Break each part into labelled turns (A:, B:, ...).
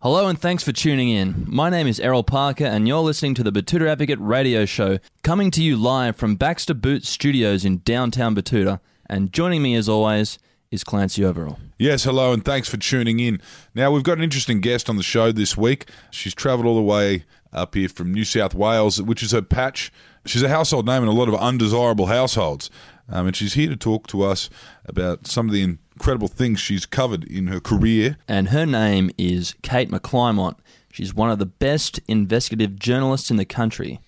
A: Hello and thanks for tuning in. My name is Errol Parker and you're listening to the Betoota Advocate radio show, coming to you live from Baxter Boots Studios in downtown Betoota. And joining me as always is Clancy Overell.
B: Yes, hello, and thanks for tuning in. Now, we've got an interesting guest on the show this week. She's travelled all the way up here from New South Wales, which is her patch. She's a household name in a lot of undesirable households. Um, and she's here to talk to us about some of the incredible things she's covered in her career.
A: And her name is Kate McClymont. She's one of the best investigative journalists in the country.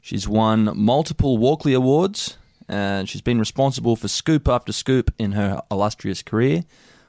A: She's won multiple Walkley Awards, and she's been responsible for scoop after scoop in her illustrious career.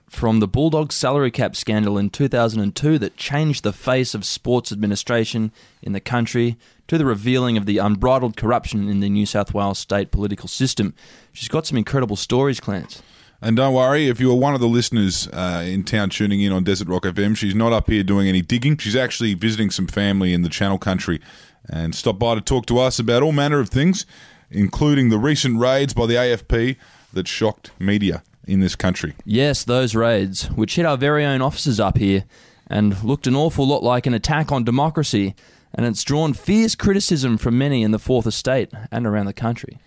A: From the Bulldogs salary cap scandal in 2002 that changed the face of sports administration in the country to the revealing of the unbridled corruption in the New South Wales state political system. She's got some incredible stories, Clance.
B: And don't worry, if you are one of the listeners uh, in town tuning in on Desert Rock FM, she's not up here doing any digging. She's actually visiting some family in the Channel Country and stopped by to talk to us about all manner of things, including the recent raids by the AFP that shocked media in this country.
A: Yes, those raids, which hit our very own offices up here and looked an awful lot like an attack on democracy, and it's drawn fierce criticism from many in the Fourth Estate and around the country.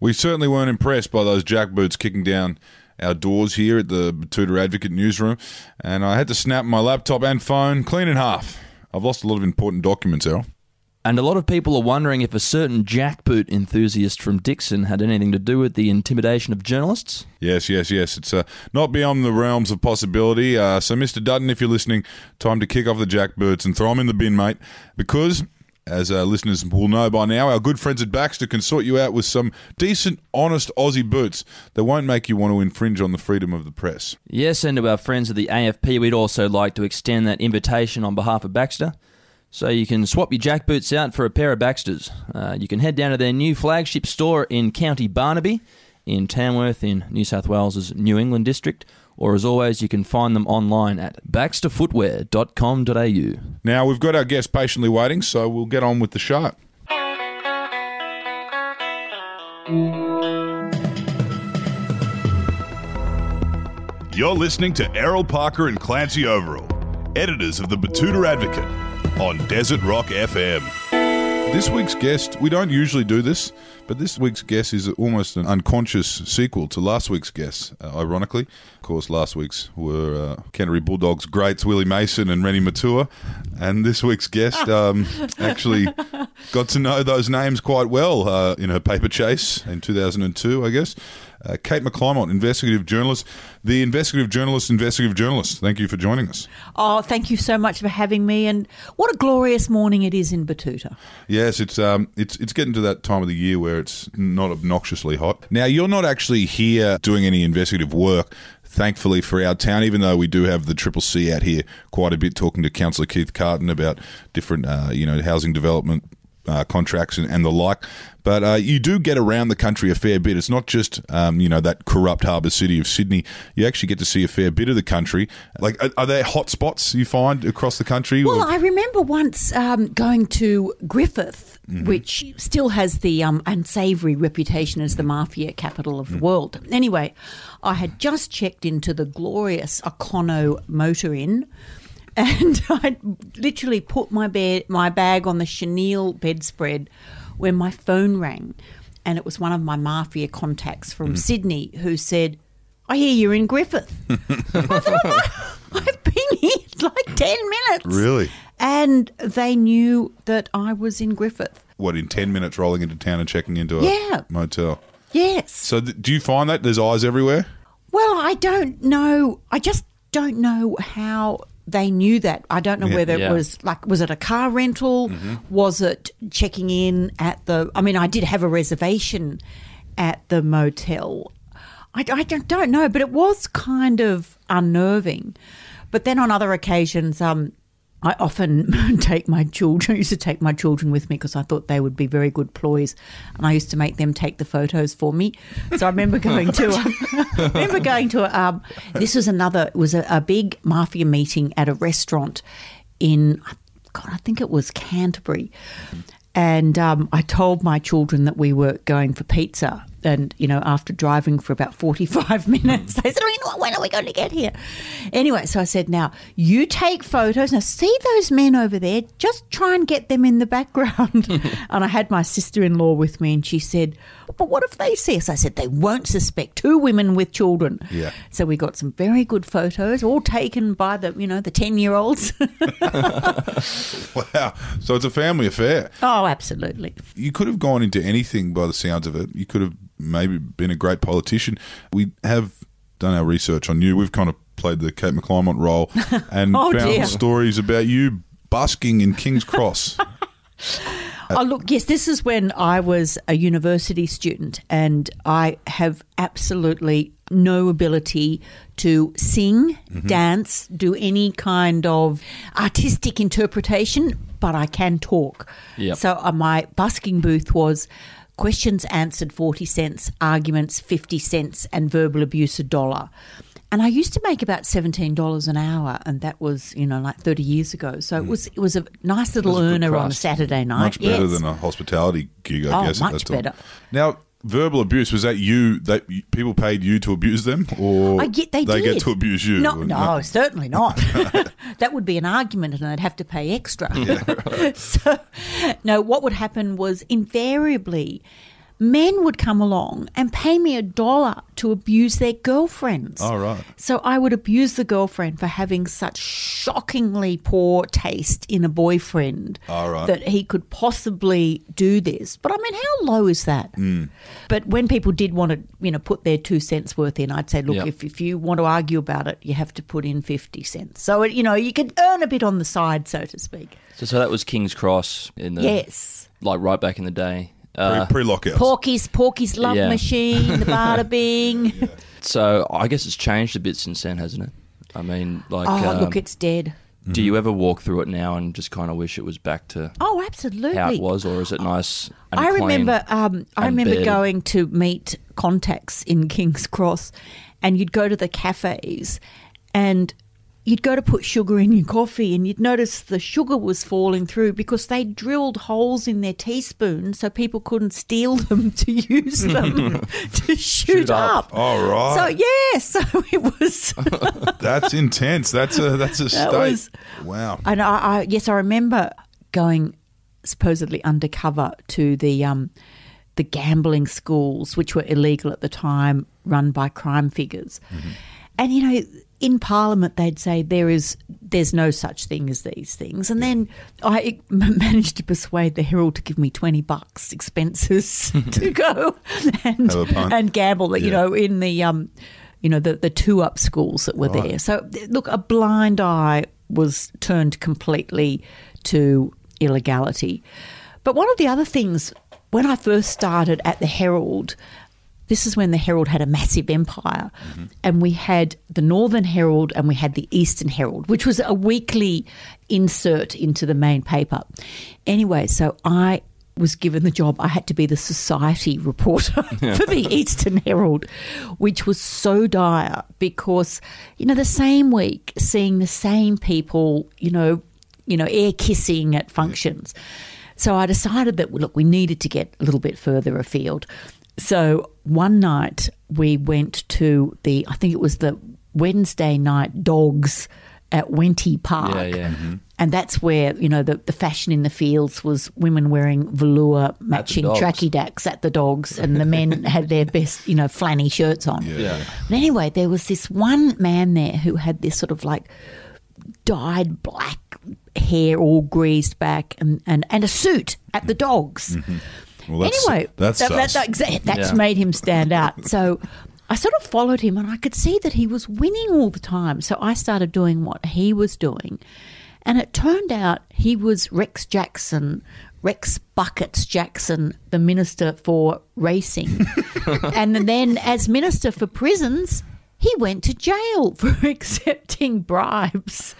B: We certainly weren't impressed by those jackboots kicking down our doors here at the Betoota Advocate newsroom, and I had to snap my laptop and phone clean in half. I've lost a lot of important documents, Errol.
A: And a lot of people are wondering if a certain jackboot enthusiast from Dickson had anything to do with the intimidation of journalists.
B: Yes, yes, yes. It's uh, not beyond the realms of possibility. Uh, so, Mr. Dutton, if you're listening, time to kick off the jackboots and throw them in the bin, mate. Because, as our listeners will know by now, our good friends at Baxter can sort you out with some decent, honest Aussie boots that won't make you want to infringe on the freedom of the press.
A: Yes, and to our friends at the AFP, we'd also like to extend that invitation on behalf of Baxter. So you can swap your jack boots out for a pair of Baxters. Uh, you can head down to their new flagship store in County Barnaby, in Tamworth, in New South Wales's New England district. Or as always, you can find them online at baxterfootwear.com.au.
B: Now, we've got our guest patiently waiting, so we'll get on with the show.
C: You're listening to Errol Parker and Clancy Overell, editors of the Betoota Advocate on Desert Rock FM.
B: This week's guest, we don't usually do this, but this week's guest is almost an unconscious sequel to last week's guest, uh, ironically. Of course, last week's were uh, Canterbury Bulldogs greats Willie Mason and Reni Maitua, and this week's guest um, actually got to know those names quite well uh, in her paper chase in 2002, I guess. Uh, Kate McClymont, investigative journalist, the investigative journalist, investigative journalist. Thank you for joining us.
D: Oh, thank you so much for having me, and what a glorious morning it is in Betoota.
B: Yes, it's um, it's it's getting to that time of the year where it's not obnoxiously hot. Now, you're not actually here doing any investigative work. Thankfully for our town, even though we do have the Triple C out here quite a bit, talking to Councillor Keith Carton about different, uh, you know, housing development uh, contracts and, and, the like. But uh, you do get around the country a fair bit. It's not just um, you know that corrupt harbour city of Sydney. You actually get to see a fair bit of the country. Like, are, are there hot spots you find across the country?
D: Well, or? I remember once um, going to Griffith. Mm-hmm. Which still has the um, unsavoury reputation as the mafia capital of the mm. world. Anyway, I had just checked into the glorious Econo Motor Inn, and I literally put my bed, my bag on the chenille bedspread when my phone rang, and it was one of my mafia contacts from mm. Sydney who said, "I hear you're in Griffith." I thought, I've been here like ten minutes.
B: Really?
D: And they knew that I was in Griffith.
B: What in ten minutes rolling into town and checking into a
D: yeah.
B: motel?
D: Yes.
B: So th- do you find that there's eyes everywhere?
D: Well, I don't know. I just don't know how they knew that. I don't know yeah, whether yeah. it was like, was it a car rental? Mm-hmm. Was it checking in at the, I mean, I did have a reservation at the motel. I, I don't, don't know, but it was kind of unnerving. But then on other occasions, um, I often take my children. I used to take my children with me because I thought they would be very good ploys, and I used to make them take the photos for me. So I remember going to, um, remember going to. Um, this was another. It was a, a big mafia meeting at a restaurant in. God, I think it was Canterbury. And um, I told my children that we were going for pizza, and you know, after driving for about forty-five minutes, they said, "Oh? When are we going to get here?" Anyway, so I said, "Now you take photos. Now see those men over there. Just try and get them in the background." and I had my sister-in-law with me, and she said, "But what if they see us?" I said, "They won't suspect two women with children."
B: Yeah.
D: So we got some very good photos, all taken by the you know the ten-year-olds.
B: Wow. So it's a family affair.
D: oh, absolutely.
B: You could have gone into anything by the sounds of it. You could have maybe been a great politician. We have done our research on you. We've kind of played the Kate McClymont role and
D: Oh,
B: found
D: dear.
B: stories about you busking in King's Cross.
D: Oh, look, yes, this is when I was a university student, and I have absolutely no ability to sing, dance, do any kind of artistic interpretation, but I can talk.
A: Yep.
D: So uh, my busking booth was questions answered 40 cents, arguments 50 cents, and verbal abuse a dollar. And I used to make about seventeen dollars an hour, and that was, you know, like thirty years ago. So it mm. was it was a nice little
A: a
D: earner on a. Saturday night.
B: much better
D: Yes.
B: than a hospitality gig, I
D: Oh,
B: guess. at
D: much better.
B: Now, verbal abuse was that you? That people paid you to abuse them, or
D: I get they,
B: they
D: did.
B: get to abuse you?
D: No, no, certainly not. that would be an argument, and I'd have to pay extra. so, no, what would happen was invariably. Men would come along and pay me a dollar to abuse their girlfriends.
B: Oh, right.
D: So I would abuse the girlfriend for having such shockingly poor taste in a boyfriend
B: Oh, right.
D: that he could possibly do this. But I mean, how low is that?
B: Hmm.
D: But when people did want to, you know, put their two cents worth in, I'd say, look,
A: Yep.
D: if, if you want to argue about it, you have to put in 50 cents. So, it, you know, you can earn a bit on the side, so to speak.
A: So, so that was King's Cross in the
D: yes.
A: like right back in the day. Uh,
B: Pre lockouts.
D: Porky's, Porky's Love
A: Yeah.
D: Machine, the Bada Bing.
A: so I guess it's changed a bit since then, hasn't it? I mean, like,
D: Oh,
A: um,
D: look, it's dead.
A: do you ever walk through it now and just kind of wish it was back to
D: Oh, absolutely.
A: how it was, or is it nice? And
D: I
A: clean
D: remember, um, I
A: and
D: remember
A: bedded?
D: going to meet contacts in King's Cross, and you'd go to the cafes, and you'd go to put sugar in your coffee, and you'd notice the sugar was falling through because they drilled holes in their teaspoons so people couldn't steal them to use them to shoot,
A: Shoot up.
D: up.
B: All right.
D: So yeah, so it was.
B: That's intense. That's a that's a state.
D: was-
B: wow.
D: And I, I yes, I remember going supposedly undercover to the um, the gambling schools, which were illegal at the time, run by crime figures. And you know, in Parliament, they'd say there is there's no such thing as these things. And then I managed to persuade the Herald to give me twenty bucks expenses to go and
B: Have a punt.
D: and gamble. You know, in the um, you know the the two up schools that were there. So look, a blind eye was turned completely to illegality. But one of the other things when I first started at the Herald. This is when the Herald had a massive empire, and we had the Northern Herald and we had the Eastern Herald, which was a weekly insert into the main paper. Anyway, so I was given the job. I had to be the society reporter for the Eastern Herald, which was so dire because, you know, the same week seeing the same people, you know, you know, air kissing at functions. So I decided that look, we needed to get a little bit further afield. So one night we went to the, I think it was the Wednesday night dogs at Wenty Park.
A: Yeah, yeah.
D: And that's where, you know, the, the fashion in the fields was women wearing velour matching tracky dacks at the dogs, and the men had their best, you know, flanny shirts on.
A: Yeah.
D: But anyway, there was this one man there who had this sort of like dyed black hair all greased back and, and, and a suit at the dogs.
B: Well, that's,
D: anyway,
B: that's
D: that, that-
B: sus.
D: that- exa- that's
A: Yeah.
D: made him stand out. So I sort of followed him and I could see that he was winning all the time. So I started doing what he was doing. And it turned out he was Rex Jackson, Rex Buckets Jackson, the Minister for Racing. and then, as Minister for Prisons, he went to jail for accepting bribes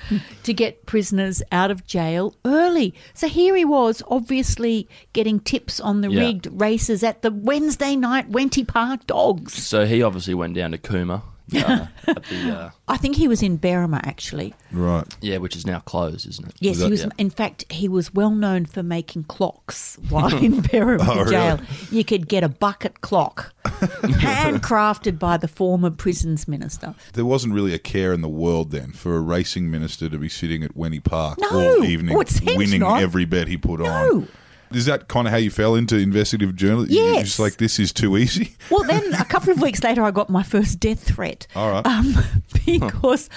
D: to get prisoners out of jail early. So here he was, obviously getting tips on the
A: Yeah.
D: rigged races at the Wednesday night Wenty Park Dogs.
A: So he obviously went down to Cooma, Uh, at the, uh,
D: I think he was in Berrima actually.
B: Right.
A: yeah, which is now closed, isn't it?
D: Yes,
B: that-
D: he was.
A: Yeah.
D: In fact, he was well known for making clocks while in Berrima
B: Oh, really?
D: jail. You could get a bucket clock, handcrafted by the former prisons minister.
B: There wasn't really a care in the world then for a racing minister to be sitting at Wenny Park
D: No.
B: all evening,
D: Oh,
B: winning
D: not.
B: every bet he put
D: No.
B: on. Is that kind of how you fell into investigative journalism? You're just like, this is too easy?
D: Well, then a couple of weeks later, I got my first death threat.
B: All right.
D: Um, because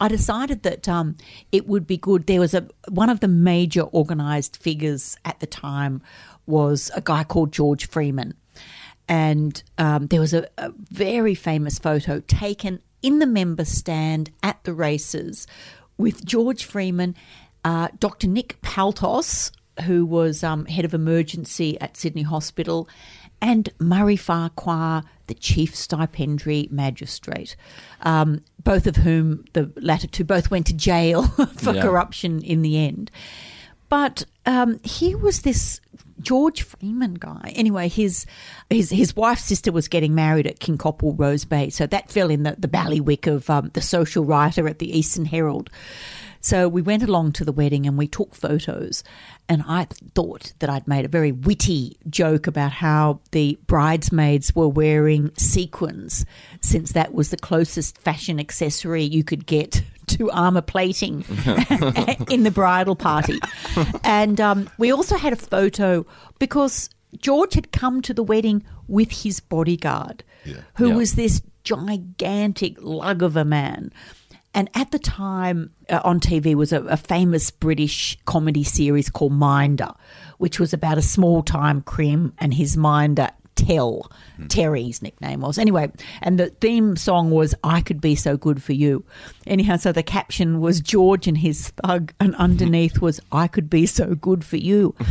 D: I decided that um, it would be good. There was a one of the major organised figures at the time was a guy called George Freeman, and um, there was a, a very famous photo taken in the member stand at the races with George Freeman, uh, Dr. Nick Paltos, who was um, head of emergency at Sydney Hospital, and Murray Farquhar, the chief stipendiary magistrate, um, both of whom, the latter two, both went to jail for
A: Yeah.
D: corruption in the end. But um, he was this George Freeman guy. Anyway, his his his wife's sister was getting married at Kincoppal Rose Bay, so that fell in the, the ballywick of um, the social writer at the Eastern Herald. So we went along to the wedding and we took photos. And I thought that I'd made a very witty joke about how the bridesmaids were wearing sequins, since that was the closest fashion accessory you could get to armor plating in the bridal party. And um, we also had a photo because George had come to the wedding with his bodyguard, who
A: Yeah.
D: was this gigantic lug of a man. And at the time uh, on TV was a, a famous British comedy series called Minder, which was about a small time crim and his minder, Tell. Hmm. Terry's nickname was. Anyway, and the theme song was I Could Be So Good for You. Anyhow, so the caption was George and his thug, and underneath was I Could Be So Good for You.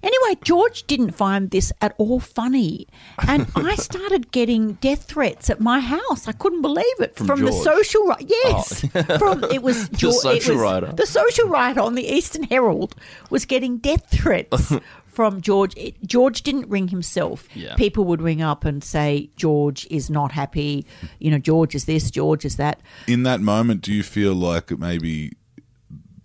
D: Anyway, George didn't find this at all funny. And I started getting death threats at my house. I couldn't believe it.
A: From
D: the social right. Oh. Yes. From it was Geor- it
A: social
D: was-
A: writer.
D: The social writer on the Eastern Herald was getting death threats from George. It- George didn't ring himself.
A: Yeah.
D: People would ring up and say George is not happy. You know, George is this, George is that.
B: In that moment, do you feel like maybe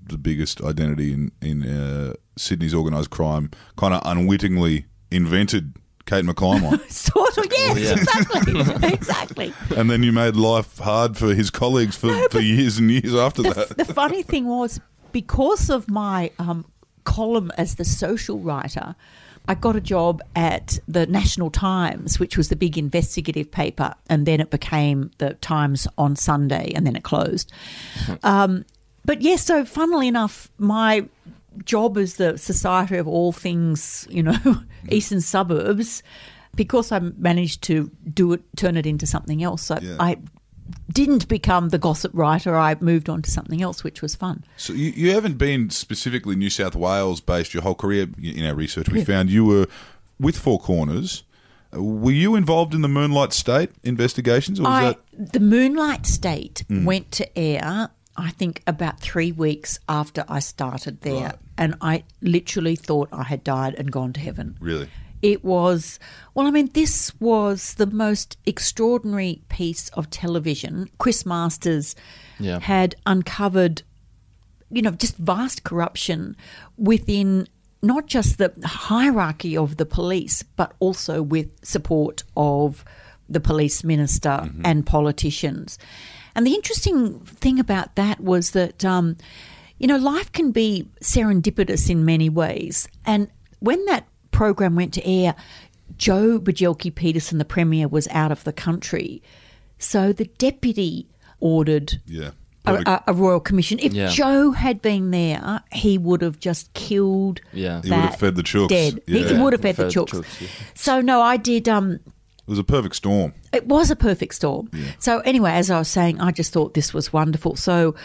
B: the biggest identity in, in uh, Sydney's organised crime kind of unwittingly invented Kate McClymont?
D: Sort of, yes,
A: yeah.
D: exactly, exactly.
B: and then you made life hard for his colleagues for, for years and years after
D: the,
B: that.
D: the funny thing was because of my um, column as the social writer i got a job at the national times which was the big investigative paper and then it became the times on sunday and then it closed. Um, but yes so funnily enough my job as the society of all things you know eastern suburbs because i managed to do it turn it into something else so
B: Yeah.
D: i didn't become the gossip writer. I moved on to something else, which was fun.
B: So you, you haven't been specifically New South Wales based your whole career. In our research, we found you were with Four Corners. Uh, Were you involved in the Moonlight State investigations, or was
D: I,
B: that
D: the Moonlight State went to air, I think, about three weeks after I started there,
B: Right.
D: and I literally thought I had died and gone to heaven.
B: really?
D: It was, well, I mean, this was the most extraordinary piece of television. Chris Masters
A: Yeah.
D: had uncovered, you know, just vast corruption within not just the hierarchy of the police, but also with support of the police minister and politicians. And the interesting thing about that was that, um, you know, life can be serendipitous in many ways. And when that program went to air, Joh Bjelke-Petersen, the premier, was out of the country. So the deputy ordered
B: Yeah.
D: a, a, a royal commission. If
A: Yeah.
D: Joe had been there, he would have just killed.
A: Yeah.
B: He would have fed the chooks.
D: Dead. He- He, would have fed, the
A: Fed the
D: chooks.
A: chooks, yeah.
D: So no, I did. Um,
B: It was a perfect storm.
D: it was a perfect storm. So anyway, as I was saying, I just thought this was wonderful. So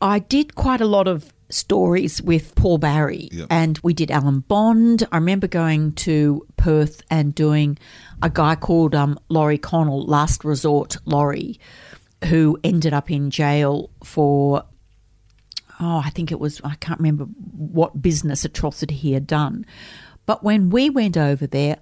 D: I did quite a lot of stories with Paul Barry,
B: Yep.
D: and we did Alan Bond. I remember going to Perth and doing a guy called um, Laurie Connell, Last Resort Laurie, who ended up in jail for oh, I think it was, I can't remember what business atrocity he had done. But when we went over there,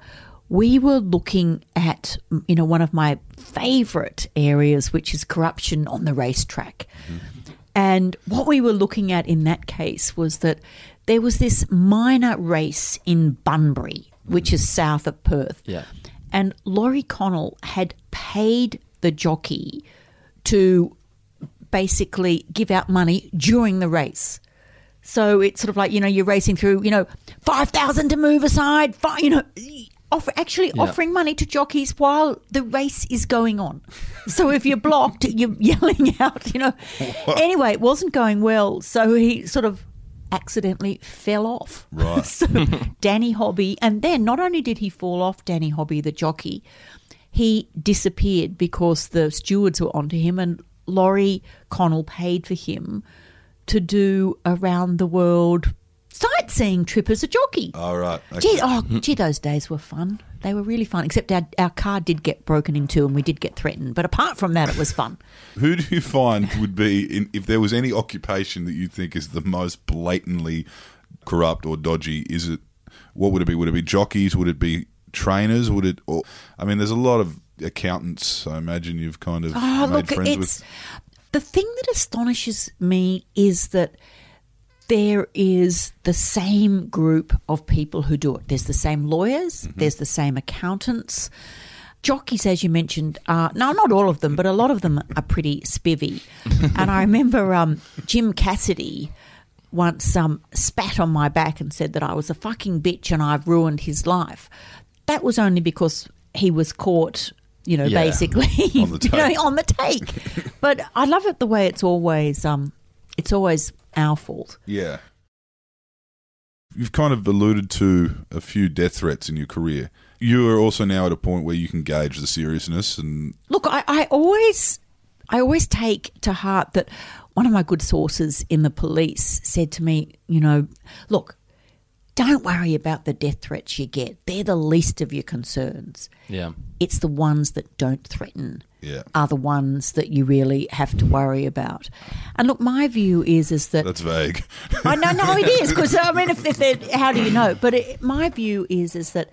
D: we were looking at you know one of my favorite areas which is corruption on the racetrack mm-hmm. And what we were looking at in that case was that there was this minor race in bunbury which is south of perth.
A: Yeah.
D: And laurie connell had paid the jockey to basically give out money during the race. So it's sort of like you know you're racing through you know 5000 to move aside five, you know offer, actually yeah. offering money to jockeys while the race is going on. So if you're blocked, you're yelling out, you know. What? Anyway, it wasn't going well. So he sort of accidentally fell off.
B: Right.
D: so Danny Hobby, and then not only did he fall off, Danny Hobby, the jockey, he disappeared because the stewards were onto him, and Laurie Connell paid for him to do around the world sightseeing trip as a jockey.
B: All oh, right.
D: Okay. Gee, oh, gee, those days were fun. They were really fun, except our, our car did get broken into and we did get threatened. But apart from that, it was fun.
B: Who do you find would be, in, if there was any occupation that you think is the most blatantly corrupt or dodgy, is it, what would it be? Would it be jockeys? Would it be trainers? Would it, or, I mean, there's a lot of accountants, I imagine you've kind of
D: oh,
B: made
D: look,
B: friends
D: it's,
B: with.
D: The thing that astonishes me is that there is the same group of people who do it. There's the same lawyers, mm-hmm. there's the same accountants. Jockeys, as you mentioned, are no, not all of them, but a lot of them are pretty spivvy. and I remember um, Jim Cassidy once um, spat on my back and said that I was a fucking bitch and I've ruined his life. That was only because he was caught you know, yeah, basically, on the, you know, on the take. but I love it the way it's always, um, it's always our fault.
B: Yeah. You've kind of alluded to a few death threats in your career. You are also now at a point where you can gauge the seriousness and
D: look. I, I always, I always take to heart that one of my good sources in the police said to me, you know, look, don't worry about the death threats you get. They're the least of your concerns.
A: Yeah.
D: It's the ones that don't threaten
B: yeah.
D: are the ones that you really have to worry about. And look, my view is is that
B: that's vague.
D: I know, no, it is because I mean, if, if how do you know? But it, my view is is that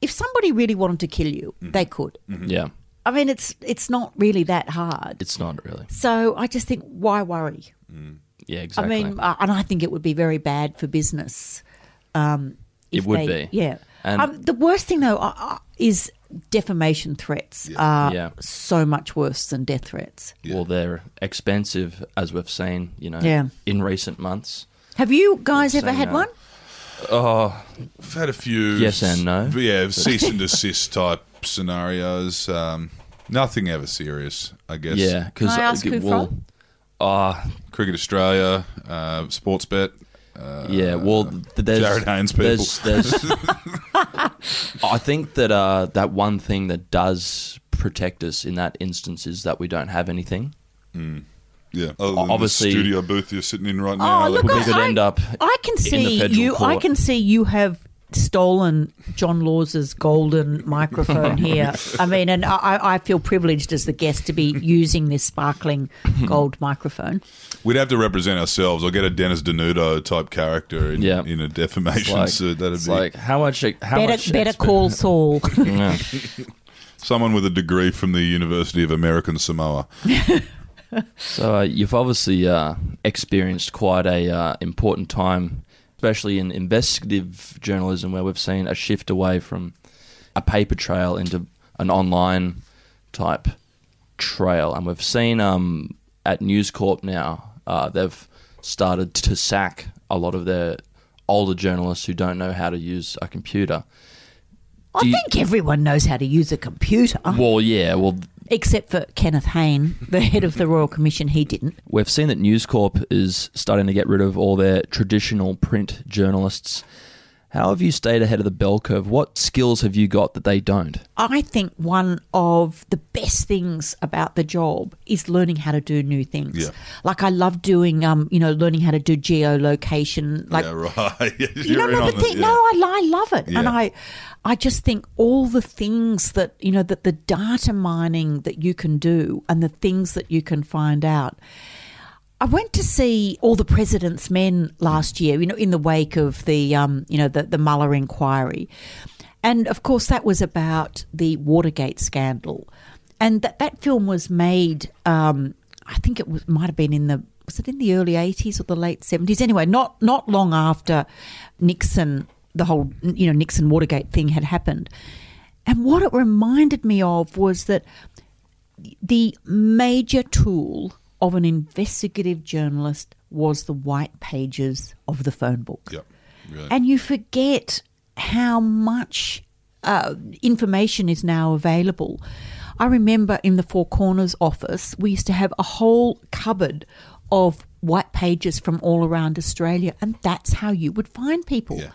D: if somebody really wanted to kill you, mm-hmm. they could.
A: Mm-hmm. Yeah.
D: I mean, it's it's not really that hard.
A: It's not really.
D: So I just think, why worry?
A: Mm. Yeah, exactly.
D: I mean, and I think it would be very bad for business um,
A: it would
D: they,
A: be.
D: Yeah. Um, the worst thing though uh, uh, is defamation threats yeah. are yeah. so much worse than death threats.
A: Yeah. Well, they're expensive, as we've seen. You know, yeah. in recent months.
D: Have you guys ever had one?
B: Oh, I've had a few.
A: Yes and no.
B: Yeah, cease and desist type scenarios. Um, nothing ever serious, I guess.
A: Yeah,
D: because I ask who well, from?
B: Uh, Cricket Australia, uh, Sportsbet. Uh,
A: yeah, well, there's
B: Jarryd Hayne's people. There's, there's
A: I think that uh, that one thing that does protect us in that instance is that we don't have anything.
B: Mm. Yeah, obviously, studio booth you're sitting in right oh, now.
D: Oh, look,
A: we could end up.
D: I can see you.
A: Court.
D: I can see you have stolen John Laws's golden microphone here. I mean, and I, I, feel privileged as the guest to be using this sparkling gold microphone.
B: We'd have to represent ourselves. I'll get a Dennis Denuto type character in, yeah. in a defamation like, suit. That'd be
A: like how much? How
D: better,
A: much
D: better call Saul.
B: Someone with a degree from the University of American Samoa.
A: so uh, you've obviously uh, experienced quite a uh, important time especially in investigative journalism, where we've seen a shift away from a paper trail into an online type trail. And we've seen um, at News Corp now, uh, they've started to sack a lot of their older journalists who don't know how to use a computer.
D: I think everyone knows how to use a computer.
A: Well, yeah. Well,
D: Except for Kenneth Hayne, the head of the Royal Commission, he didn't.
A: We've seen that News Corp is starting to get rid of all their traditional print journalists. How have you stayed ahead of the bell curve? What skills have you got that they don't?
D: I think one of the best things about the job is learning how to do new things.
B: Yeah.
D: Like I love doing, um, you know, learning how to do geolocation. Like,
B: yeah, right.
D: you know, no, the, yeah. no, I, I love it, yeah. and I, I just think all the things that you know that the data mining that you can do and the things that you can find out. I went to see all the President's Men last year, you know, in the wake of the um, you know the the Mueller inquiry, And of course, that was about the Watergate scandal. And that, that film was made, um, I think it was, might have been in the, was it in the early 80s or the late 70s? Anyway, not, not long after Nixon, the whole, you know, Nixon Watergate thing had happened. And what it reminded me of was that the major tool of an investigative journalist was the white pages of the phone book.
B: Yep. Really.
D: And you forget how much uh, information is now available. I remember in the Four Corners office, we used to have a whole cupboard of white pages from all around Australia, and that's how you would find people.
B: Yeah.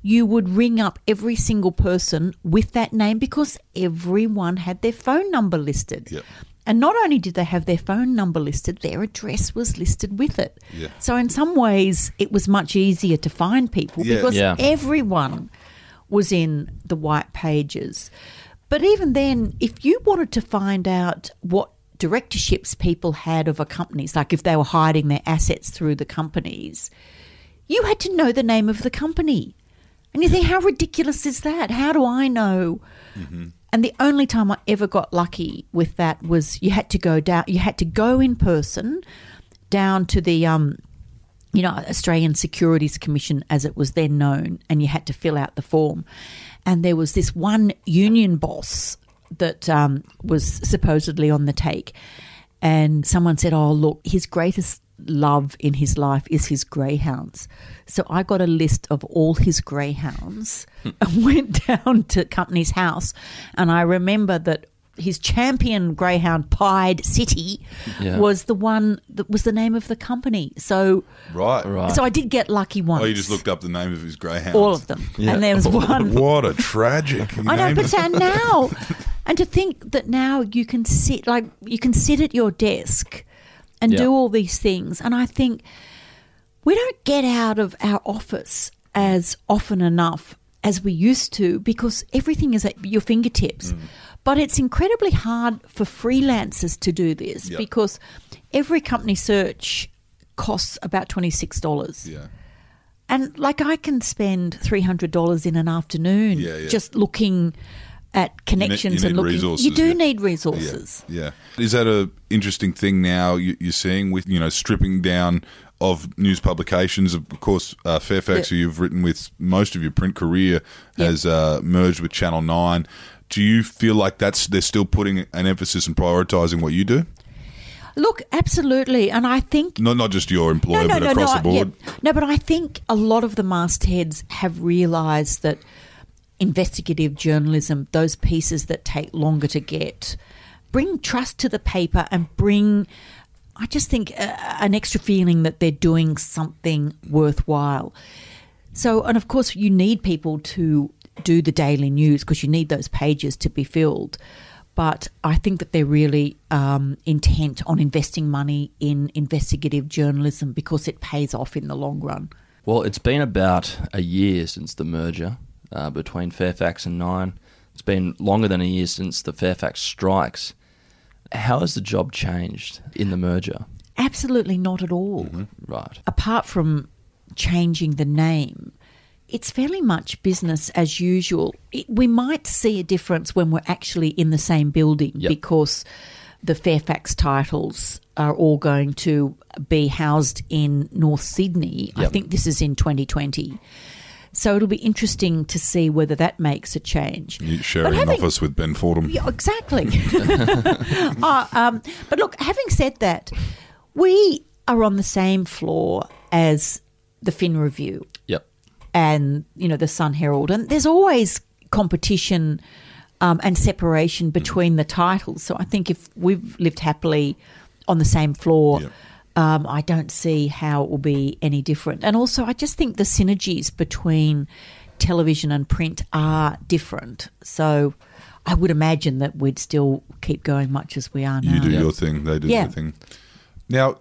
D: You would ring up every single person with that name because everyone had their phone number listed.
B: Yep.
D: And not only did they have their phone number listed, their address was listed with it.
B: Yeah.
D: So in some ways, it was much easier to find people
B: Yeah.
D: because
A: Yeah.
D: everyone was in the white pages. But even then, if you wanted to find out what directorships people had of a companies, like if they were hiding their assets through the companies, you had to know the name of the company. And you think, how ridiculous is that? How do I know? Mm-hmm. And the only time I ever got lucky with that was you had to go down, you had to go in person down to the, um, you know, Australian Securities Commission as it was then known, and you had to fill out the form. And there was this one union boss that um, was supposedly on the take. And someone said, Oh, look, his greatest love in his life is his greyhounds. So I got a list of all his greyhounds hmm. and went down to company's house. And I remember that his champion greyhound, Pied City,
A: Yeah.
D: was the one that was the name of the company. So,
B: right.
A: Right.
D: so I did get lucky once.
B: Oh, you just looked up the name of his greyhound.
D: all of them, yeah. and there was one.
B: What a tragic.
D: I know,
B: name.
D: but so now, and to think that now you can sit like you can sit at your desk and
A: Yeah.
D: do all these things, and I think we don't get out of our office as often enough as we used to because everything is at your fingertips. Mm. But it's incredibly hard for freelancers to do this
B: Yeah.
D: because every company search costs about twenty six dollars.
B: Yeah.
D: And like I can spend three hundred dollars in an afternoon
B: Yeah, yeah.
D: just looking at connections
B: you
D: and
B: need
D: looking.
B: resources,
D: you do
B: yeah.
D: need resources.
B: Yeah, yeah. Is that a interesting thing now you, you're seeing with you know stripping down of news publications? Of course, uh, Fairfax,
D: Yeah.
B: who you've written with most of your print career, has uh, merged with Channel Nine. Do you feel like that's they're still putting an emphasis and prioritising what you do?
D: Look, absolutely, and I think
B: Not not just your employer, but across
D: no,
B: the board.
D: yeah. no, but I think a lot of the mastheads have realised that investigative journalism, those pieces that take longer to get, bring trust to the paper and bring, I just think, uh, an extra feeling that they're doing something worthwhile. So, and of course, you need people to do the daily news because you need those pages to be filled. But I think that they're really um, intent on investing money in investigative journalism because it pays off in the long run.
A: Well, it's been about a year since the merger uh, between Fairfax and Nine. It's been longer than a year since the Fairfax strikes. How has the job changed in the merger?
D: Absolutely not at all.
A: Right.
D: Apart from changing the name, it's fairly much business as usual. It, we might see a difference when we're actually in the same building
A: Yep.
D: because the Fairfax titles are all going to be housed in North Sydney. I think this is in 2020. So it'll be interesting to see whether that makes a change.
B: You sharing
D: But
B: an office with Ben Fordham.
D: Yeah, exactly. Uh, um, but look, having said that, we are on the same floor as the Fin Review
A: Yep.
D: and you know the Sun Herald, and there's always competition um, and separation between the titles. So I think if we've lived happily on the same floor.
B: Yep.
D: Um, I don't see how it will be any different. And also, I just think the synergies between television and print are different. So I would imagine that we'd still keep going much as we are now.
B: You do
A: Yeah.
B: your thing, they do
D: Yeah.
B: their thing. Now,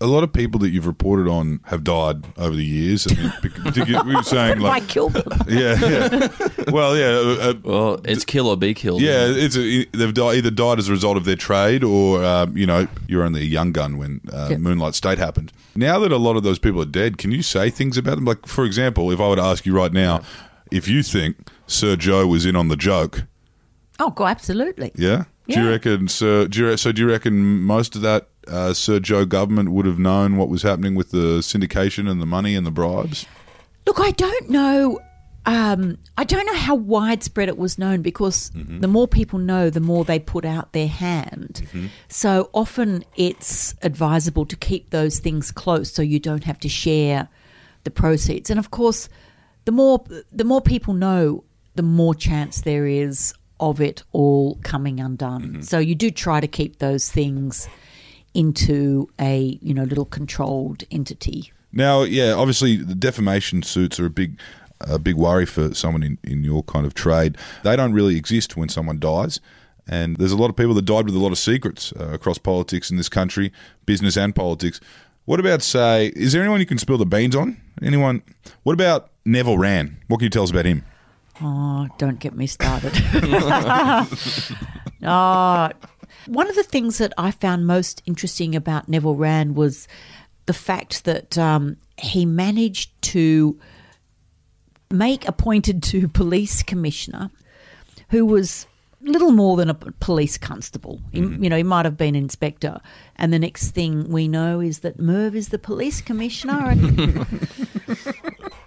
B: a lot of people that you've reported on have died over the years. I mean, we were saying
D: If I
B: like,
D: killed them.
B: yeah, yeah. Well, yeah, uh, uh,
A: Well, it's kill or be killed.
B: yeah. It's a, they've di- either died as a result of their trade, or um, you know, you're only a young gun when uh,
D: Yeah.
B: Moonlight State happened. Now that a lot of those people are dead, can you say things about them? Like, for example, if I were to ask you right now. if you think Sir Joh was in on the joke.
D: Oh, go absolutely.
B: Yeah. Do you reckon, Sir? Do you, so do you reckon most of that uh, Sir Joh government would have known what was happening with the syndication and the money and the bribes?
D: Look, I don't know. Um, I don't know how widespread it was known because the more people know, the more they put out their hand. So often it's advisable to keep those things close so you don't have to share the proceeds. And of course, the more the more people know, the more chance there is of it all coming undone. So you do try to keep those things into a you know little controlled entity.
B: Now, yeah, obviously the defamation suits are a big, a big worry for someone in, in your kind of trade. They don't really exist when someone dies, and there's a lot of people that died with a lot of secrets uh, across politics in this country, business and politics. What about say? Is there anyone you can spill the beans on? Anyone? What about Neville Wran? What can you tell us about him?
D: Oh, don't get me started. oh, one of the things that I found most interesting about Neville Wran was the fact that um, he managed to make appointed to police commissioner who was little more than a police constable. He, You know, he might have been inspector. And the next thing we know is that Merv is the police commissioner. And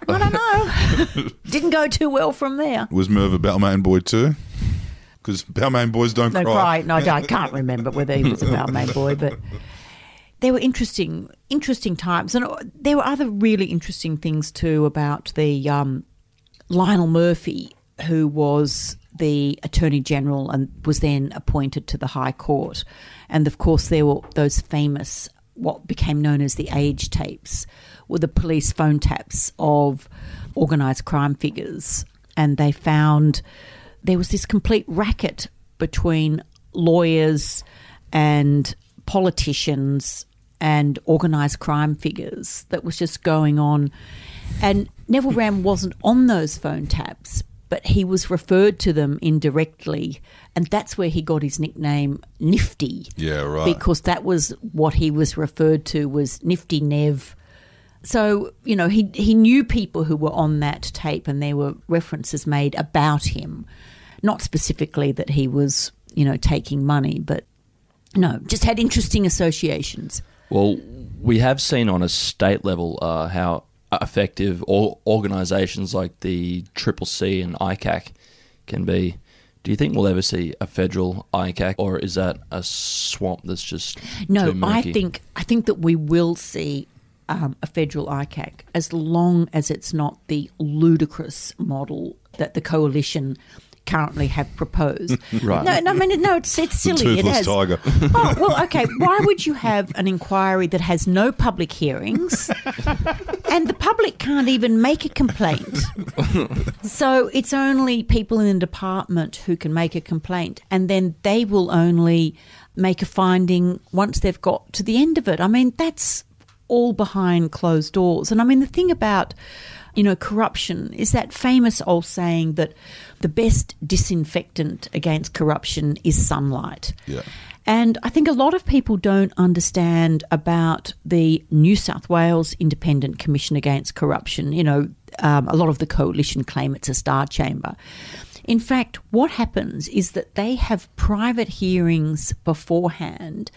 D: I don't know. Didn't go too well from there.
B: Was Merv a Balmain boy too? Because Balmain boys don't
D: No,
B: cry.
D: cry. No, I can't remember whether he was a Balmain boy, but they were interesting, interesting times, and there were other really interesting things too about the um, Lionel Murphy, who was the Attorney General and was then appointed to the High Court, and of course there were those famous what became known as the age tapes, were the police phone taps of organised crime figures, and they found there was this complete racket between lawyers and politicians and organised crime figures that was just going on. And Neville Wran wasn't on those phone taps, but he was referred to them indirectly. And that's where he got his nickname Nifty.
B: Yeah, right.
D: Because that was what he was referred to was Nifty Nev. So, you know, he he knew people who were on that tape and there were references made about him. Not specifically that he was, you know, taking money, but no, just had interesting associations.
A: Well, we have seen on a state level uh, how effective or organisations like the Triple C and ICAC can be. Do you think we'll ever see a federal ICAC, or is that a swamp that's just
D: No, I think I think that we will see um, a federal ICAC as long as it's not the ludicrous model that the coalition currently have proposed.
A: Right.
D: No, no, I mean, no, it's it's silly. It has.
B: tiger.
D: Oh well, okay. Why would you have an inquiry that has no public hearings, and the public can't even make a complaint? So it's only people in the department who can make a complaint, and then they will only make a finding once they've got to the end of it. I mean, that's all behind closed doors. And I mean, the thing about you know corruption is that famous old saying that the best disinfectant against corruption is sunlight.
B: Yeah.
D: And I think a lot of people don't understand about the New South Wales Independent Commission Against Corruption. You know, um, a lot of the coalition claim it's a star chamber. In fact, what happens is that they have private hearings beforehand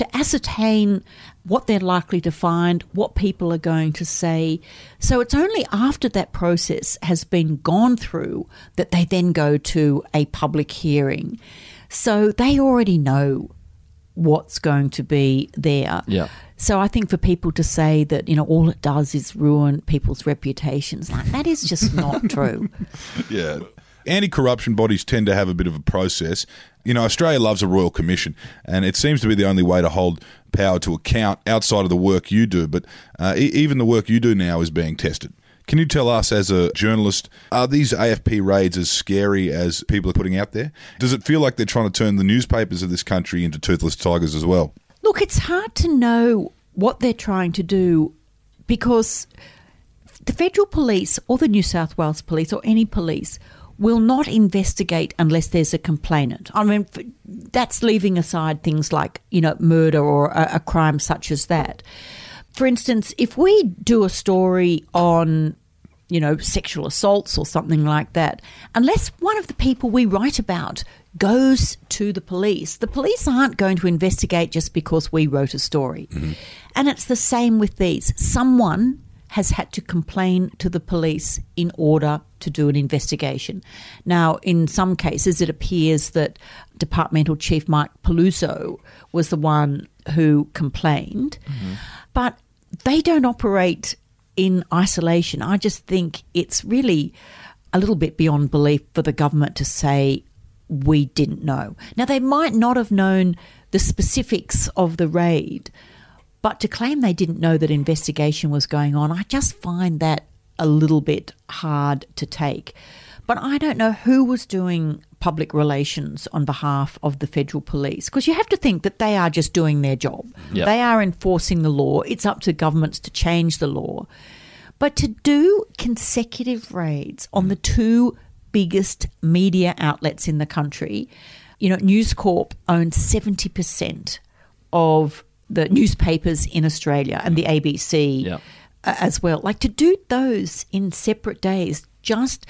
D: to ascertain what they're likely to find, what people are going to say. So it's only after that process has been gone through that they then go to a public hearing. So they already know what's going to be there.
A: Yeah.
D: So I think for people to say that, you know, all it does is ruin people's reputations, like that is just not true.
B: Yeah. Anti corruption bodies tend to have a bit of a process. You know, Australia loves a royal commission, and it seems to be the only way to hold power to account outside of the work you do. But uh, e- even the work you do now is being tested. Can you tell us, as a journalist, are these AFP raids as scary as people are putting out there? Does it feel like they're trying to turn the newspapers of this country into toothless tigers as well?
D: Look, it's hard to know what they're trying to do because the federal police or the New South Wales police or any police will not investigate unless there's a complainant. I mean, that's leaving aside things like, you know, murder or a, a crime such as that. For instance, if we do a story on you know, sexual assaults or something like that, unless one of the people we write about goes to the police, the police aren't going to investigate just because we wrote a story. Mm-hmm. And it's the same with these. Someone has had to complain to the police in order to do an investigation. Now, in some cases, it appears that Departmental Chief Mike Pezzullo was the one who complained, mm-hmm. but they don't operate in isolation. I just think it's really a little bit beyond belief for the government to say, we didn't know. Now, they might not have known the specifics of the raid, but to claim they didn't know that investigation was going on, I just find that a little bit hard to take. But I don't know who was doing public relations on behalf of the federal police because you have to think that they are just doing their job. Yep. They are enforcing the law. It's up to governments to change the law. But to do consecutive raids on the two biggest media outlets in the country, you know, News Corp owns 70% of the newspapers in Australia and the mm. ABC yep. Uh, as well. Like to do those in separate days just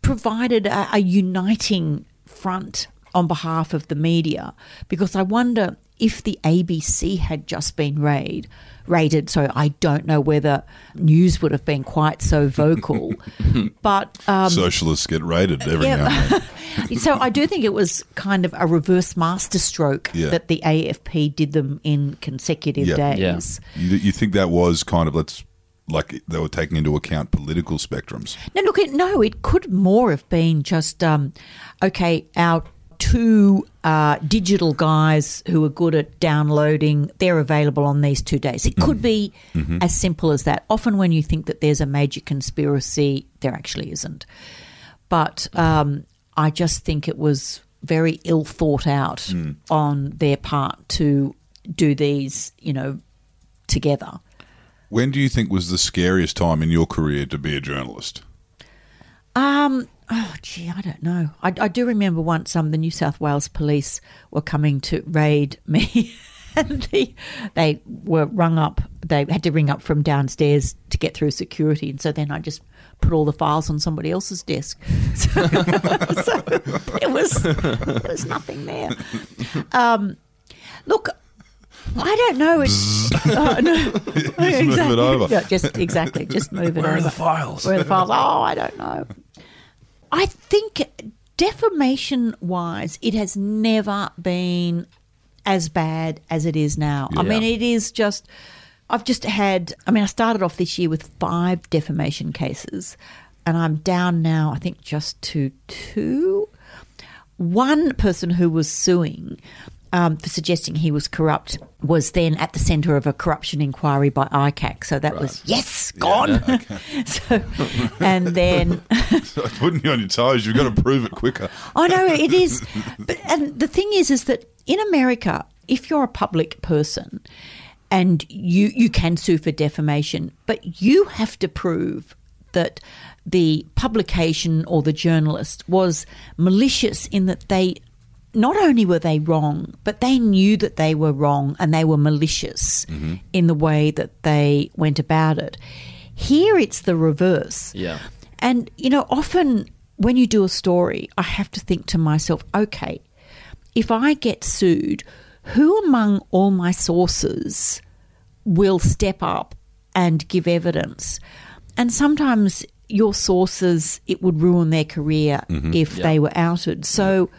D: provided a, a uniting front on behalf of the media because I wonder if the ABC had just been raided, rated. So I don't know whether news would have been quite so vocal. but
B: um, socialists get raided every yeah. now and then.
D: so I do think it was kind of a reverse masterstroke yeah. that the AFP did them in consecutive yeah. days.
B: You, you think that was kind of let's like they were taking into account political spectrums.
D: No, look, it, no, it could more have been just um, okay. Our two uh, digital guys who are good at downloading, they're available on these two days. It could be mm-hmm. as simple as that. Often, when you think that there's a major conspiracy, there actually isn't. But um, I just think it was very ill thought out mm. on their part to do these, you know, together.
B: When do you think was the scariest time in your career to be a journalist?
D: Um, oh, gee, I don't know. I, I do remember once um, the New South Wales police were coming to raid me. and they, they were rung up. They had to ring up from downstairs to get through security. And so then I just put all the files on somebody else's desk. So, so it was there was nothing there. Um, look, I don't know. It's, uh, no.
B: just exactly. move it over.
D: Yeah, just exactly. Just move it
A: Where
D: over.
A: Where are the files?
D: Where are the files? Oh, I don't know. I think defamation wise, it has never been as bad as it is now. Yeah. I mean, it is just. I've just had. I mean, I started off this year with five defamation cases, and I'm down now. I think just to two. One person who was suing um, for suggesting he was corrupt was then at the centre of a corruption inquiry by ICAC. So that right. was yes, gone. Yeah, okay. so, and then
B: putting you on your toes. You've got to prove it quicker.
D: I know it is, but and the thing is, is that in America, if you're a public person and you you can sue for defamation, but you have to prove that the publication or the journalist was malicious in that they not only were they wrong, but they knew that they were wrong and they were malicious mm-hmm. in the way that they went about it. Here it's the reverse.
A: Yeah.
D: And, you know, often when you do a story, I have to think to myself, okay, if I get sued, who among all my sources will step up and give evidence? And sometimes your sources, it would ruin their career mm-hmm. if yeah. they were outed. So, yeah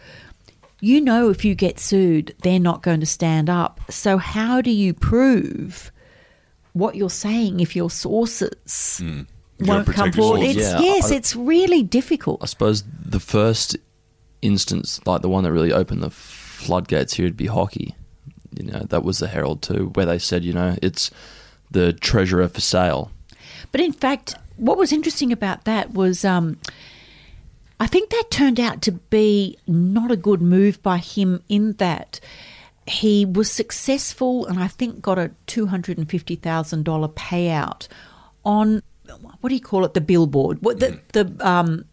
D: you know if you get sued, they're not going to stand up. So, how do you prove what you're saying if your sources mm. won't come forward? It's, yeah, yes, I, it's really difficult.
A: I suppose the first instance, like the one that really opened the floodgates here, would be hockey. You know, that was the Herald too, where they said, you know, it's the treasurer for sale.
D: But in fact, what was interesting about that was. Um, I think that turned out to be not a good move by him in that he was successful and I think got a $250,000 payout on what do you call it the billboard what the the um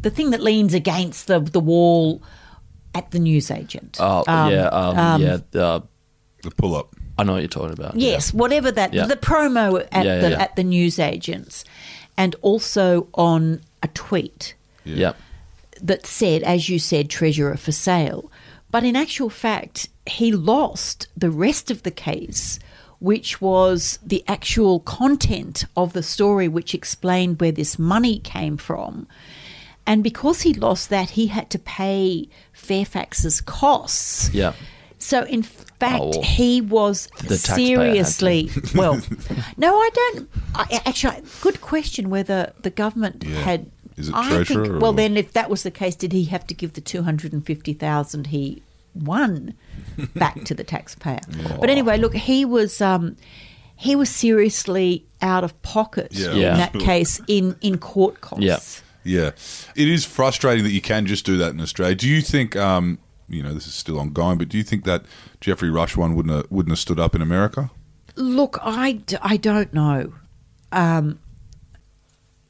D: the thing that leans against the the wall at the newsagent
A: oh um, yeah um, um, yeah
B: the pull up
A: I know what you're talking about.
D: Yes, whatever that
A: Yeah.
D: the promo at
A: Yeah, yeah,
D: the
A: yeah.
D: at the newsagents, and also on a tweet
A: Yeah.
D: That said, as you said, treasurer for sale. But in actual fact, he lost the rest of the case, which was the actual content of the story, which explained where this money came from. And because he lost that, he had to pay Fairfax's costs.
A: Yeah.
D: So in fact,
A: Oh, well,
D: he was
A: the taxpayer had
D: seriously well. no, I don't. I, actually, good question. Whether the government
B: Yeah.
D: had.
B: Is it
D: I
B: treasurer
D: think. Well,
B: or-
D: then, if that was the case, did he have to give the two hundred and fifty thousand he won back to the taxpayer? But anyway, look, he was. Um, he was seriously out of pocket
B: Yeah,
D: in that case in, in court costs.
A: Yeah.
B: Yeah, it is frustrating that you can just do that in Australia. Do you think, um, you know, this is still ongoing, but do you think that Geoffrey Rush one wouldn't have, wouldn't have stood up in America?
D: Look, I, d- I don't know. Um,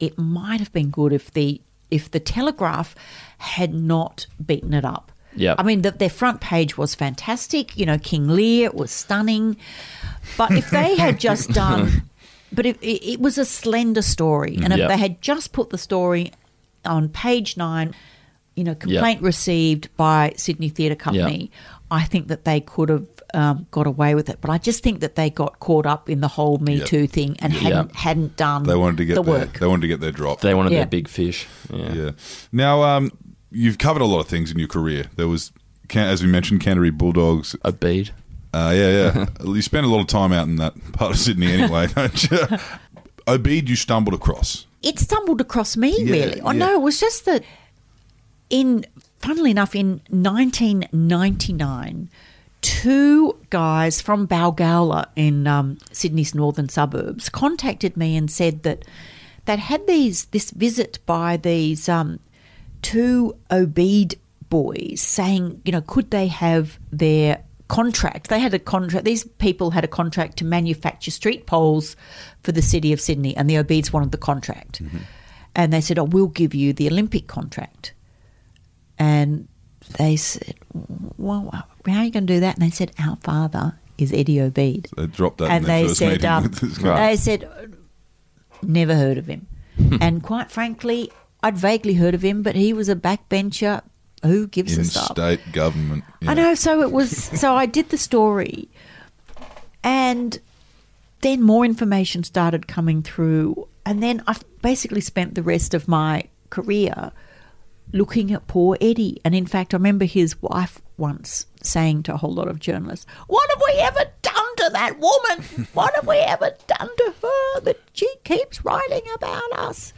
D: it might have been good if the if the Telegraph had not beaten it up.
A: Yeah.
D: I mean, the, their front page was fantastic. You know, King Lear was stunning. But if they had just done, but it, it was a slender story, and if
A: Yeah.
D: they had just put the story on page nine, you know, complaint received by Sydney Theatre Company, I think that they could have um, got away with it. But I just think that they got caught up in the whole Me
B: Yep.
D: Too thing and hadn't hadn't done
B: They wanted to get
D: the
B: their,
D: work.
B: They wanted to get their drop.
A: They wanted
D: Yeah.
A: their big fish. Yeah.
B: yeah. Now, um, you've covered a lot of things in your career. There was, as we mentioned, Canterbury Bulldogs.
A: Obeid.
B: Uh, yeah, yeah. you spend a lot of time out in that part of Sydney anyway, don't you? Obeid, you stumbled across.
D: it stumbled across me
B: Yeah,
D: really. Oh
B: yeah.
D: no, it was just that in funnily enough in 1999 two guys from Balgowlah in um, Sydney's northern suburbs contacted me and said that they'd had these this visit by these um, two Obeid boys saying, you know, could they have their contract? They had a contract. These people had a contract to manufacture street poles for the city of Sydney, and the Obeids wanted the contract. And they said, "Oh, we'll give you the Olympic contract." And they said, "Well, how are you going to do that?" And they said, "Our father is Eddie Obeid."
B: They dropped that
D: and they said, um,
B: with this guy.
D: they said, never heard of him. and quite frankly, I'd vaguely heard of him, but he was a backbencher. Who gives
B: in
D: up?
B: state government.
D: I know. So it was. So I did the story, and then more information started coming through, and then I basically spent the rest of my career looking at poor Eddie. And in fact, I remember his wife once saying to a whole lot of journalists, "What have we ever done to that woman? What have we ever done to her that she keeps writing about us?"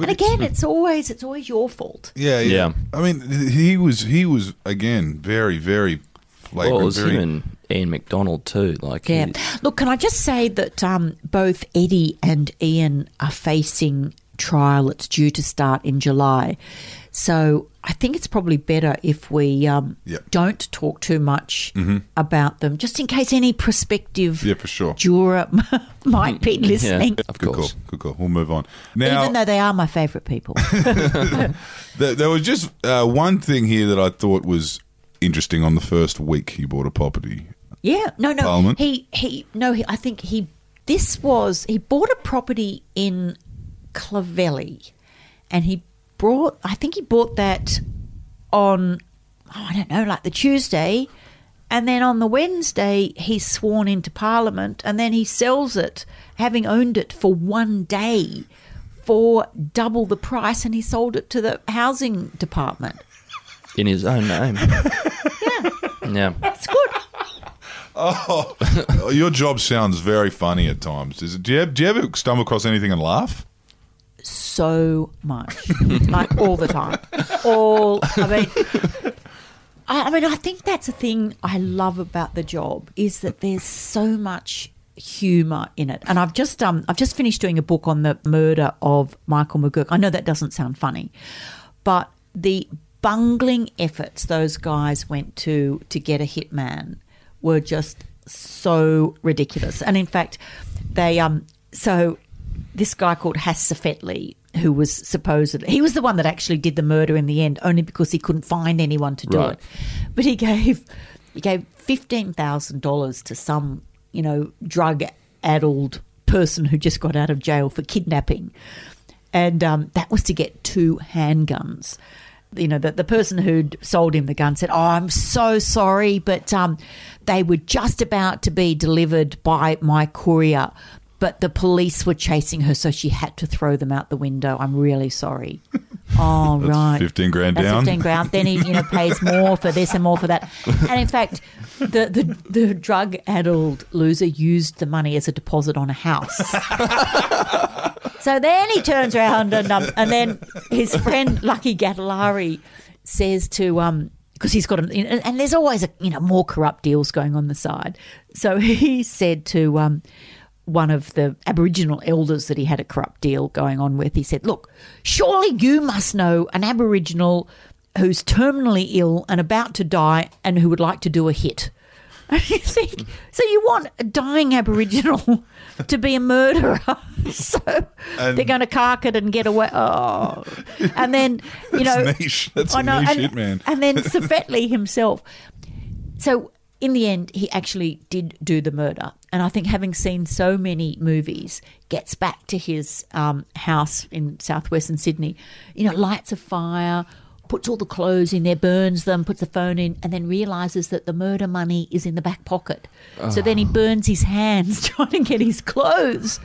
D: and again, it's always it's always your fault.
B: Yeah, yeah,
A: Yeah.
B: I mean, he was he was again very very flagrant.
A: Well, it was
B: very,
A: him and Ian Macdonald too. Like,
D: Yeah.
A: he-
D: Look, can I just say that um, both Eddie and Ian are facing trial. It's due to start in July. So I think it's probably better if we um,
B: Yep.
D: don't talk too much about them, just in case any prospective
B: Yeah, for sure.
D: juror might be listening.
A: yeah, of
B: Good
A: course.
B: call. Good call. We'll move on. Now,
D: Even though they are my favourite people.
B: there, there was just uh, one thing here that I thought was interesting. On the first week, he bought a property.
D: Yeah, no, no.
B: Parliament?
D: He he no. He, I think he. This was he bought a property in Clovelly, and he brought. I think he bought that on. Oh, I don't know, like the Tuesday, and then on the Wednesday he's sworn into Parliament, and then he sells it, having owned it for one day, for double the price, and he sold it to the housing department.
A: In his own name.
D: Yeah,
A: yeah.
D: it's good.
B: Oh, your job sounds very funny at times. Is it, do, you have, do you ever stumble across anything and laugh?
D: So much, like all the time. All I mean, I, I mean, I think that's a thing I love about the job is that there's so much humor in it. And I've just um I've just finished doing a book on the murder of Michael McGurk. I know that doesn't sound funny, but the bungling efforts those guys went to to get a hitman were just so ridiculous. And in fact, they um so this guy called Hass who was supposedly he was the one that actually did the murder in the end, only because he couldn't find anyone to do
A: Right.
D: it. But he gave he gave fifteen thousand dollars to some you know, drug addled person who just got out of jail for kidnapping. And um, that was to get two handguns. You know, the, the person who'd sold him the gun said, Oh, I'm so sorry, but um, they were just about to be delivered by my courier but the police were chasing her, so she had to throw them out the window. I'm really sorry. Oh, right.
B: 15 grand
D: That's
B: down.
D: 15 grand. Then he, you know, pays more for this and more for that. And in fact, the, the, the drug addled loser used the money as a deposit on a house. so then he turns around and, um, and then his friend Lucky Gattellari says to, um, because he's got, a, and there's always, a, you know, more corrupt deals going on the side. So he said to, um, one of the Aboriginal elders that he had a corrupt deal going on with. He said, Look, surely you must know an Aboriginal who's terminally ill and about to die and who would like to do a hit. And you think, so you want a dying Aboriginal to be a murderer? so
B: And-
D: they're going to cark it and get away. Oh. And then, you know.
B: That's niche. That's
D: I
B: a
D: know,
B: niche
D: and,
B: man.
D: And then Safetley himself. So in the end, he actually did do the murder. And I think having seen so many movies, gets back to his um, house in southwestern Sydney, you know, lights a fire, puts all the clothes in there, burns them, puts the phone in, and then realizes that the murder money is in the back pocket. So then he burns his hands trying to get his clothes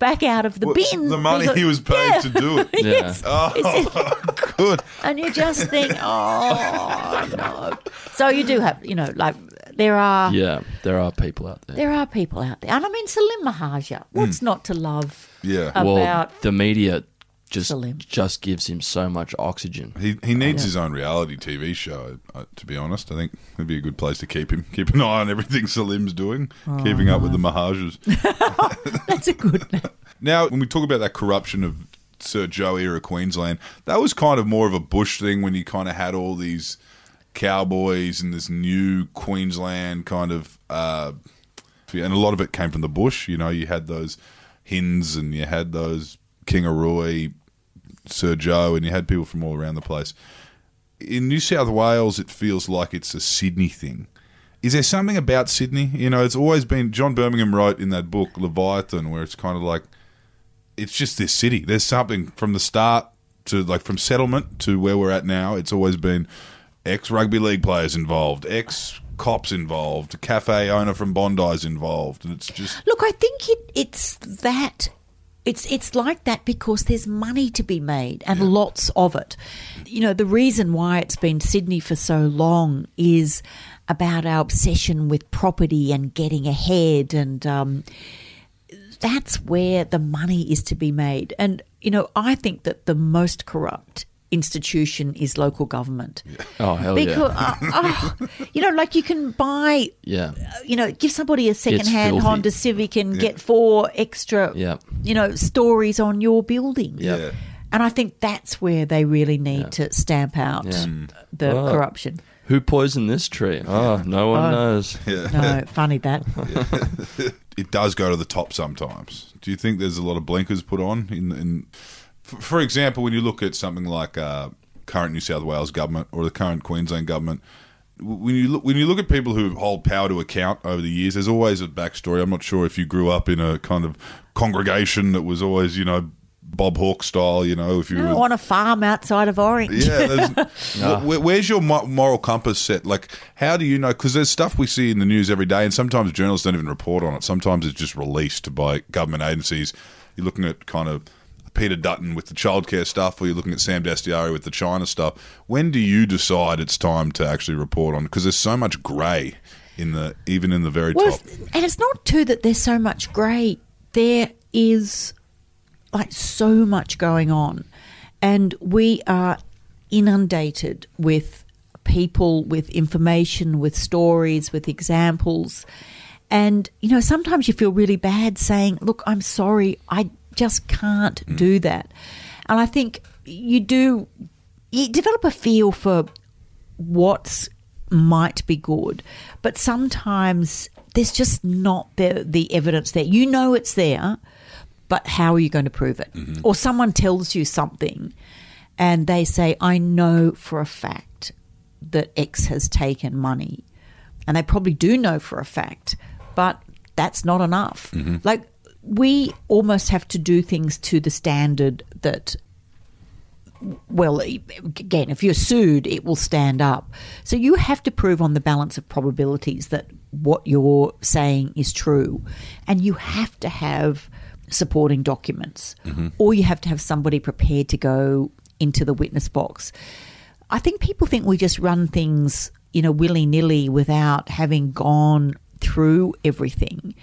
D: back out of the
B: Well,
D: bin.
B: the money
D: Because-
B: he was paid
D: Yeah.
B: to do it.
D: yes.
B: Oh,
D: It's-
B: good.
D: and you just think, oh no. So you do have, you know, like there are
A: Yeah, there are people out there.
D: there are people out there, and I mean Salim Mehajer. What's not to love
B: Yeah.
D: about?
A: well, the media just
D: Salim.
A: just gives him so much oxygen.
B: He he needs his own reality TV show. Uh, to be honest, I think it'd be a good place to keep him. Keep an eye on everything Salim's doing,
D: Oh,
B: keeping up with the Mehajers.
D: That's a good name.
B: Now, when we talk about that corruption of Sir Joh era Queensland, that was kind of more of a bush thing when you kind of had all these cowboys and this new Queensland kind of, uh, and a lot of it came from the bush. You know, you had those Hinze and you had those Kingaroy, Sir Joh, and you had people from all around the place. In New South Wales, it feels like it's a Sydney thing. Is there something about Sydney? You know, it's always been. John Birmingham wrote in that book Leviathan, where it's kind of like it's just this city. There's something from the start to like from settlement to where we're at now. It's always been ex rugby league players involved, ex cops involved, cafe owner from Bondi's involved, and it's just
D: Look, I think it, it's that. It's it's like that because there's money to be made and lots of it. You know, the reason why it's been Sydney for so long is about our obsession with property and getting ahead, and um, that's where the money is to be made. And you know, I think that the most corrupt institution is local government.
A: Oh hell
D: Because,
A: yeah!
D: uh, oh, you know, like you can buy
A: Yeah, uh,
D: you know, give somebody a second-hand. Honda Civic and get four extra,
A: Yeah.
D: you know, stories on your building.
A: Yeah.
D: And I think that's where they really need to stamp out
A: Yeah. Mm.
D: the
A: Right.
D: corruption.
A: who poisoned this tree? Oh, no one
D: Oh.
A: knows.
D: No, funny that.
B: it does go to the top sometimes. Do you think there's a lot of blinkers put on in in for, for example, when you look at something like uh, current New South Wales government or the current Queensland government, when you look when you look at people who hold power to account over the years, there's always a backstory. I'm not sure if you grew up in a kind of congregation that was always, you know, Bob Hawke style. You know, if you
D: No,
B: were
D: on a farm outside of Orange.
B: yeah, there's, wh- wh- where's your moral compass set? Like, how do you know? Because there's stuff we see in the news every day, and sometimes journalists don't even report on it. Sometimes it's just released by government agencies. You're looking at kind of Peter Dutton with the childcare stuff, or you're looking at Sam Dastyari with the China stuff. When do you decide it's time to actually report on? Because there's so much grey in the even in the very
D: Well,
B: top.
D: and it's not too that there's so much grey. There is like so much going on, and we are inundated with people, with information, with stories, with examples. And you know, sometimes you feel really bad saying, "Look, I'm sorry, I just can't mm. do that." And I think you do you develop a feel for what's might be good, but sometimes there's just not the the evidence there. You know it's there, but how are you going to prove it? Mm-hmm. Or someone tells you something, and they say, "I know for a fact that X has taken money," and they probably do know for a fact, but that's not enough. Mm-hmm. Like we almost have to do things to the standard that well, again, if you're sued, it will stand up. So you have to prove on the balance of probabilities that what you're saying is true. And you have to have supporting documents, mm-hmm. or you have to have somebody prepared to go into the witness box. I think people think we just run things, you know, willy nilly without having gone through everything.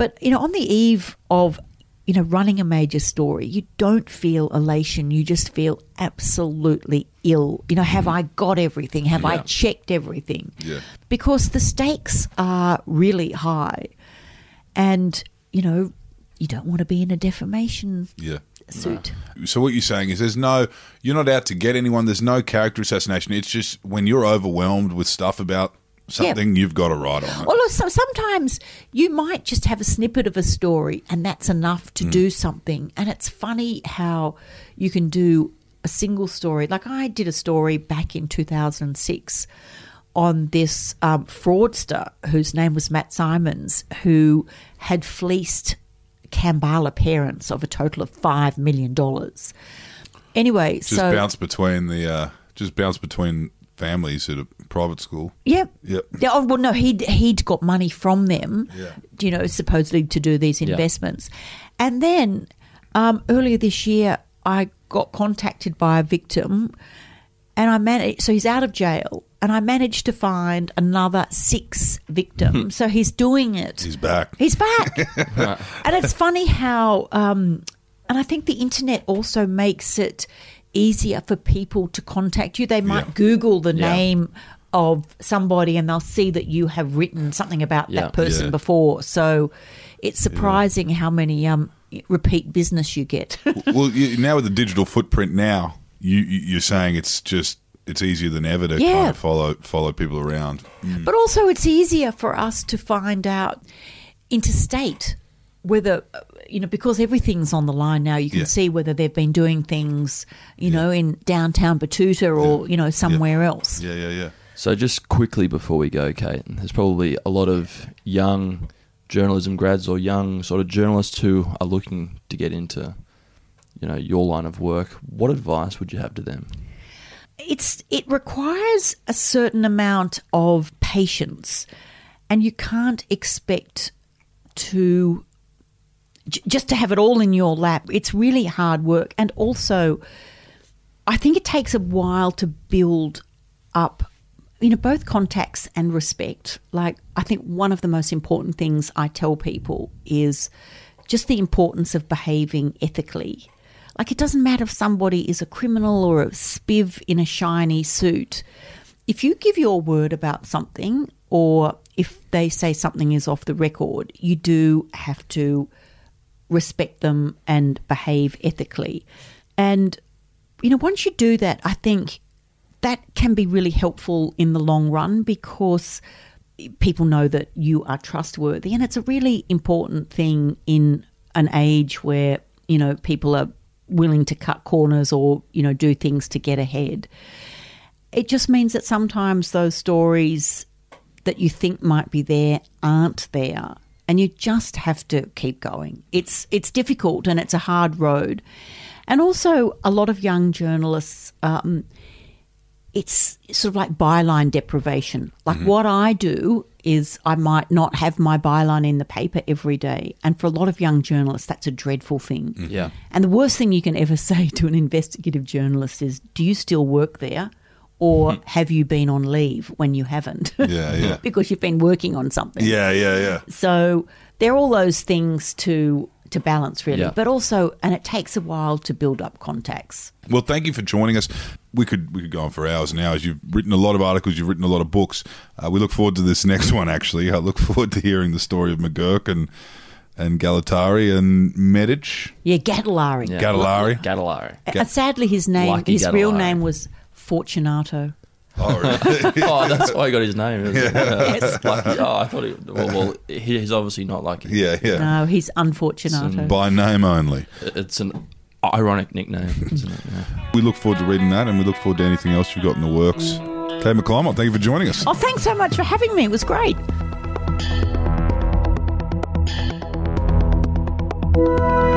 D: But, you know, on the eve of you know, running a major story, you don't feel elation. You just feel absolutely ill. You know, have mm. I got everything? Have yeah. I checked everything?
B: Yeah.
D: Because the stakes are really high. And, you know, you don't want to be in a defamation
B: yeah.
D: suit.
B: No. So what you're saying is there's no you're not out to get anyone, there's no character assassination. It's just when you're overwhelmed with stuff about something, you've got to write on it.
D: Well, so sometimes you might just have a snippet of a story, and that's enough to mm. do something. And it's funny how you can do a single story. Like I did a story back in 2006 on this um, fraudster whose name was Matt Simons, who had fleeced Kambala parents of a total of $5 million. Anyway,
B: just
D: so.
B: bounce between the. Uh, just bounce between families at a private school.
D: Yep.
B: Yep.
D: Yeah, oh, well, no, he'd, he'd got money from them,
B: yeah.
D: you know, supposedly to do these investments. Yeah. And then um, earlier this year, I got contacted by a victim and I managed, so he's out of jail and I managed to find another six victims. so he's doing it.
B: He's back.
D: He's back. and it's funny how, um, and I think the internet also makes it easier for people to contact you. They might yeah. Google the yeah. name of somebody and they'll see that you have written something about yeah. that person before. So it's surprising how many um, repeat business you get.
B: well, you, now with the digital footprint, now you, you're saying it's just it's easier than ever to kind of follow follow people around.
D: Mm. But also, it's easier for us to find out interstate whether you know because everything's on the line now you can yeah. see whether they've been doing things you yeah. know in downtown Betoota or yeah. you know somewhere else
B: yeah yeah yeah
A: so just quickly before we go kate there's probably a lot of young journalism grads or young sort of journalists who are looking to get into you know your line of work what advice would you have to them
D: it's it requires a certain amount of patience and you can't expect to just to have it all in your lap, it's really hard work. And also, I think it takes a while to build up, you know, both contacts and respect. Like, I think one of the most important things I tell people is just the importance of behaving ethically. Like, it doesn't matter if somebody is a criminal or a spiv in a shiny suit. If you give your word about something, or if they say something is off the record, you do have to respect them and behave ethically. And, you know, once you do that, I think that can be really helpful in the long run because people know that you are trustworthy. And it's a really important thing in an age where, you know, people are willing to cut corners or, you know, do things to get ahead. It just means that sometimes those stories that you think might be there aren't there and you just have to keep going. It's it's difficult and it's a hard road, and also a lot of young journalists. Um, it's sort of like byline deprivation. Like mm-hmm. what I do is I might not have my byline in the paper every day. And for a lot of young journalists, that's a dreadful thing.
A: Mm-hmm. Yeah.
D: And the worst thing you can ever say to an investigative journalist is, Do you still work there? Or hmm. have you been on leave when you haven't?
B: Yeah, yeah.
D: because you've been working on something.
B: Yeah, yeah, yeah.
D: So there are all those things to to balance really yeah. but also and it takes a while to build up contacts
B: well thank you for joining us we could we could go on for hours and hours you've written a lot of articles you've written a lot of books uh, we look forward to this next one actually i look forward to hearing the story of mcgurk and and Galatari and Medich.
D: Yeah, Gattellari.
B: Yeah. Gattellari.
A: Gattellari.
D: Uh, sadly, his name, Lucky his real name was Fortunato.
B: Oh, really?
A: oh, that's why he got his name. Yeah. yes. Lucky. Oh, I thought he. Well, well, he's obviously not like.
B: Yeah, yeah.
D: No, he's Unfortunato.
B: By name only.
A: It's an ironic nickname.
B: yeah. We look forward to reading that, and we look forward to anything else you've got in the works. Kate McClymont, thank you for joining us.
D: Oh, thanks so much for having me. It was great.
B: Bye.